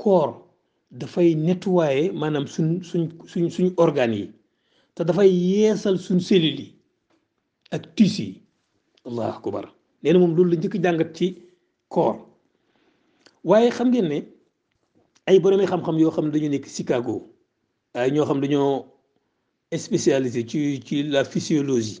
koor dafay nettoyer maanaam suñ suñ suñ suñ organes yi te dafay yeesal suñ cellules yi ak tissus yi allahu akbar nee na moom loolu la njëkk jàngat ci koor waaye xam ngeen ne ay boroomi xam-xam yoo xam ne dañu nekk Chicago ay ñoo xam dañoo spécialisé ci ci la physiologie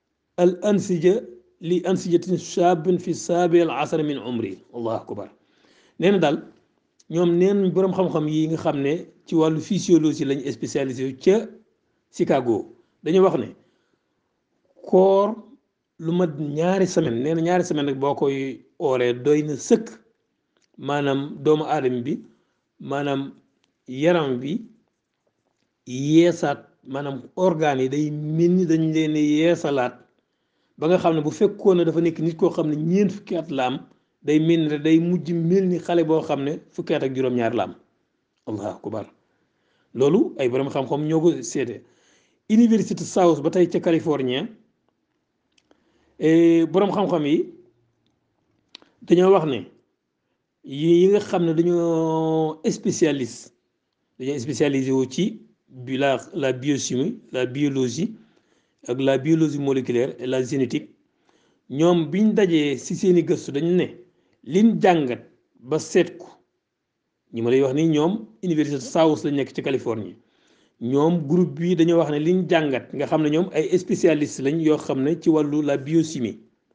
al ansija li ansijatin shaabin fi saabi al asar min umri allahu akbar nee na daal ñoom neen boroom xam-xam yi nga xam ne ci wàllu physiologie lañ spécialisé yu ca Chicago dañu wax ne koor lu mat ñaari semaine nee na ñaari semaine rek boo koy ooree doy na sëkk maanaam doomu aadama bi maanaam yaram bi yeesaat maanaam organes yi day mel ni dañ leen yeesalaat ba nga xam ne bu fekkoon ne dafa nekk nit koo xam ne ñeent fukki at la am day mel ni day mujj mel ni xale boo xam ne fukki at ak juróom-ñaar la am allahu akbar loolu ay borom xam-xam ñoo ko seete université South ba tey ca Californie borom xam-xam yi dañoo wax ne yi yi nga xam ne dañoo spécialiste dañoo spécialisé wu ci bi la la biochimie la biologie ak la biologie moléculaire et la génétique ñoom biñ dajee ci seeni gëstu dañu ne liñ jàngat ba seet ko ñi ma lay wax ni ñoom université South lañ nekk ci Californie ñoom groupe bi dañoo wax ne liñ jàngat nga xam ne ñoom ay spécialiste lañ yoo xam ne ci wàllu la biochimie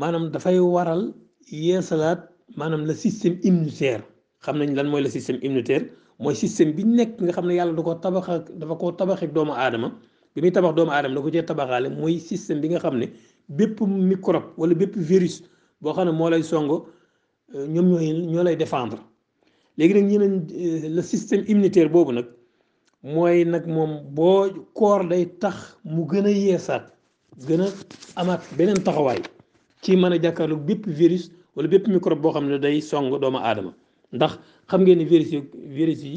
maanaam dafay waral yeesalaat maanaam le système immunitaire xam nañ lan mooy le système immunitaire mooy système bi nekk nga xam ne yàlla da ko tabax ak dafa koo tabax ak doomu aadama bi muy tabax doomu aadama da ko cee tabaxaale mooy système bi nga xam ne bépp microbe wala bépp virus boo xam ne moo lay songo euh, ñoom ñooy ñoo lay défendre léegi nag ñu ne euh, le système immunitaire boobu nag mooy nag moom boo koor day tax mu gën a yeesaat gën a amaat beneen taxawaay ci mën a jàkkaarloog bépp virus wala bépp microbe boo xam ne day song doomu aadama ndax xam ngeen ni virus yi virus yi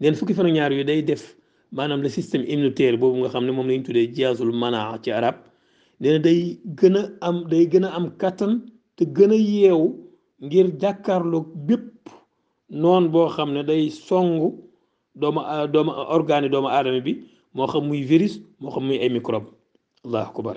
neen fukki fan ak ñaar yu day def maanaam le système immunitaire boobu nga xam ne moom la ñu tuddee jihaasul manaa ci arab nee na day gën a am day gën a am kàttan te gën a yeewu ngir jàkkaarloog bépp noon boo xam ne day songu doomu a- doomu organe doomu aadama bi moo xam muy virus moo xam muy ay microbe allahu akbar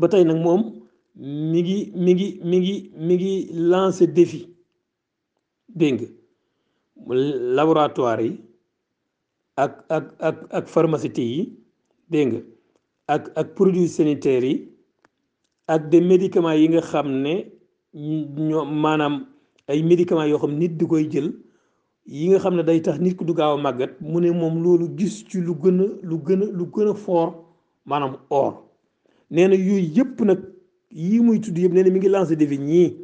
ba tey nag moom mi ngi mi ngi mi ngi mi ngi lancé défi dégg nga laboratoire yi ak ak ak ak pharmaceutique yi dégg nga ak ak produits sanitaires yi ak des médicaments yi nga xam ne ñoo maanaam ay médicaments yoo xam nit di koy jël yi nga xam ne day tax nit ku du gaaw a màggat mu ne moom loolu gis ci lu gën a lu gën a lu gën a foor maanaam or nee na yooyu yëpp nag yii muy tudd yëpp nee na mi ngi lancé défi ñii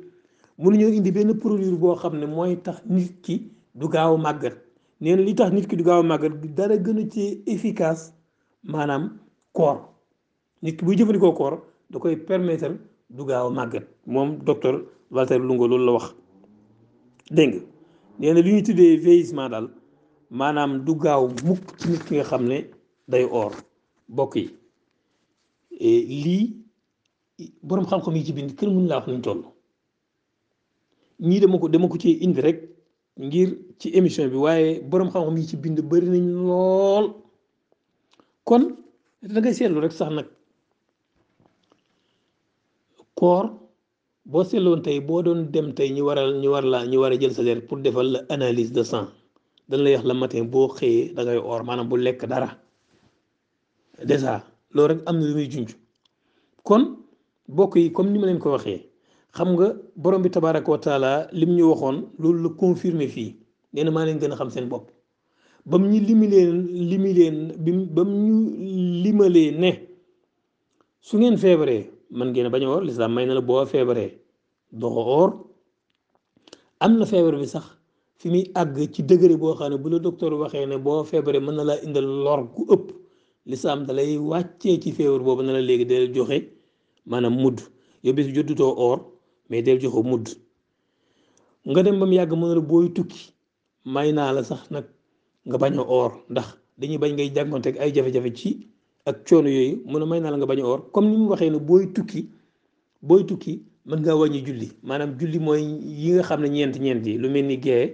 mënuñoo indi benn produit boo xam ne mooy tax nit ki du gaaw a màggat nee na li tax nit ki du gaaw a màggat dara gën a ci efficace maanaam koor nit ki buy jëfandikoo koor da koy permettre du gaaw a màggat moom docteur Walter Longo loolu la wax dégg nga nee na li ñuy tuddee vieillissement daal maanaam du gaaw mukk ci nit ki nga xam ne day oor bokk yi lii boroom xam-xam yi ci bind kenn mënu laa wax nañ toll ñii dama ko dama ko ci indi rek ngir ci émission bi waaye boroom xam-xam yi ci bind bari nañ lool kon da ngay seetlu rek sax nag koor boo seetloon tey boo doon dem tey ñu waral ñu war laa ñu war a jël sa der pour defal la analyse de sang dañ lay wax la matin boo xëyee da ngay oor maanaam bu lekk dara dèjà loolu rek am na lu muy junj kon bokk yi comme ni ma leen ko waxee xam nga borom bi tabaaraka wa taala lim ñu waxoon loolu la confirmer fii nee na maa leen gën a xam seen bopp bam ñu limi leen limi leen bi bam ñu limalee ne su ngeen feebaree man ngeen a bañ a woor lislaam may na la boo feebaree doxoor am na feebar bi sax fi muy àgg ci degré boo xam ne bu la docteur waxee ne boo feebaree mën na laa indal lor ku ëpp lislaam da lay wàccee ci feebar boobu na la léegi del joxe maanaam mudd yow bis jottutoo or mais del joxe mudd nga dem ba mu yàgg mën la booy tukki may naa la sax nag nga bañ a oor ndax dañuy bañ ngay jànkonte ak ay jafe-jafe ci ak coono yooyu mu ne may naa la nga bañ a oor comme ni mu waxee ne booy tukki booy tukki mën ngaa wàññi julli maanaam julli mooy yi nga xam ne ñeent ñeent yi lu mel ni gee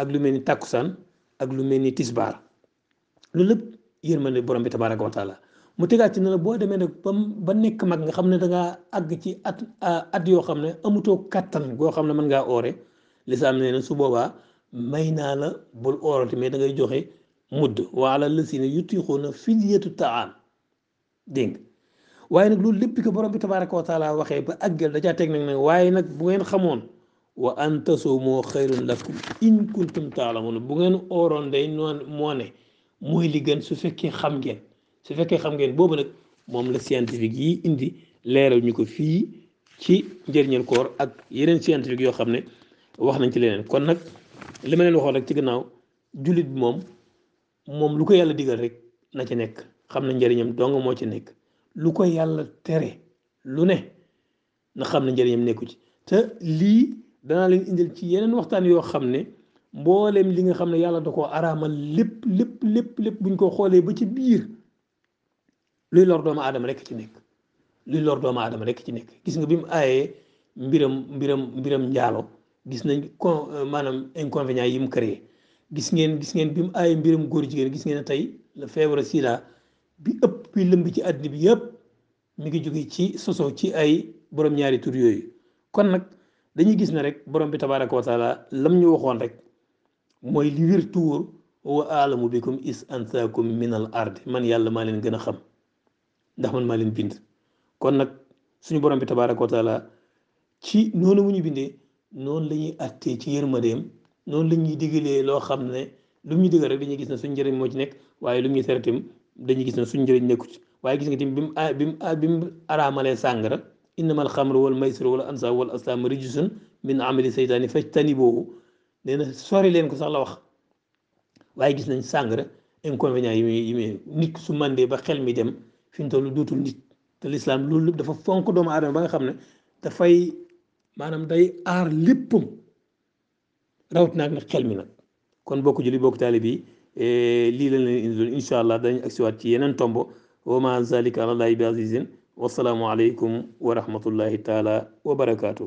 ak lu mel ni tàkkusaan ak lu mel ni tisbaar loolu lépp yërmande borom bi tabaaraka wa taala mu tegaat ci ne la boo demee nag ba ba nekk mag nga xam ne da ngaa àgg ci at at yoo xam ne amutoo kattan goo xam ne mën ngaa oore lislaam nee na su boobaa may naa la bul oorati mais da ngay joxe mudd waala lësina yutixuuna fidyatu taam dégg waaye nag loolu lépp ko borom bi tabaaraka wa taala waxee ba àggal da caa teg nag nag waaye nag bu ngeen xamoon wa an tasuumu xayrun lakum in kuntum taalamuun bu ngeen ooroon day noon moo ne mooy li gën su fekkee xam ngeen su fekkee xam ngeen boobu nag moom la scientifique yi indi leeral ñu ko fii ci njëriñal koor ak yeneen scientifique yoo xam ne wax nañ ci leneen kon nag li ma leen waxoon rek ci gannaaw jullit bi moom moom lu ko yàlla digal rek na ci nekk xam na njëriñam dong moo ci nekk lu ko yàlla tere lu ne na xam na njëriñam nekku ci te lii danaa leen indil ci yeneen waxtaan yoo xam ne mboolem li nga xam ne yàlla da koo araamal lépp lépp lépp lépp buñ ko xoolee ba ci biir luy lor doomu aadama rekk ci nekk luy lor doomu aadama rekk ci nekk gis nga bi mu aayee mbiram mbiram mbiram njaalo gis nañ con euh, maanaam inconvénients yi mu créé gis ngeen gis ngeen bi mu aayee mbiram góor jigéen gis ngeen ne tey la feebaru sida bi ëpp bi lëmb ci àddina bi yëpp mi ngi jóge ci soso ci ay borom ñaari tur yooyu kon nag dañuy gis ne rek borom bi tabaaraka wa taala lam ñu waxoon rek mooy li wér tuur wa aalamu bikum is ansaakum min al ardi man yàlla maa leen gën a xam ndax man maa leen bind kon nag suñu borom bi tabaaraka wa taala ci noonu mu ñu bindee noonu la ñuy attee ci yërmandeem noonu la ñuy digalee loo xam ne lu mu ñu digal rek dañuy gis ne suñu njëriñ moo ci nekk waaye lu mu ñu tere tamit dañuy gis ne suñu njëriñ nekku ci waaye gis nga tamit bi mu a bi mu a bi mu araamalee sàngara innamal xamru wal maysiru wal ansaabu wal aslaamu rijsun min amali seytaani fajtanibuuhu nee na sori leen ko sax la wax waaye gis nañ sàngara inconvénient yi muy yi muy nit su mandee ba xel mi dem fi mu toll dootul nit te lislaam loolu lépp dafa fonk doomu aadama ba nga xam ne dafay maanaam day aar léppam rawat naag nag xel mi nag kon bokk julli bokk taali bi eh, lii lañ leen indiloon incha allah dañ agsiwaat ci yeneen tombo wa ma zalika ala llahi bi azizin wasalaamu aleykum wa rahmatullahi taala wa barakaatu.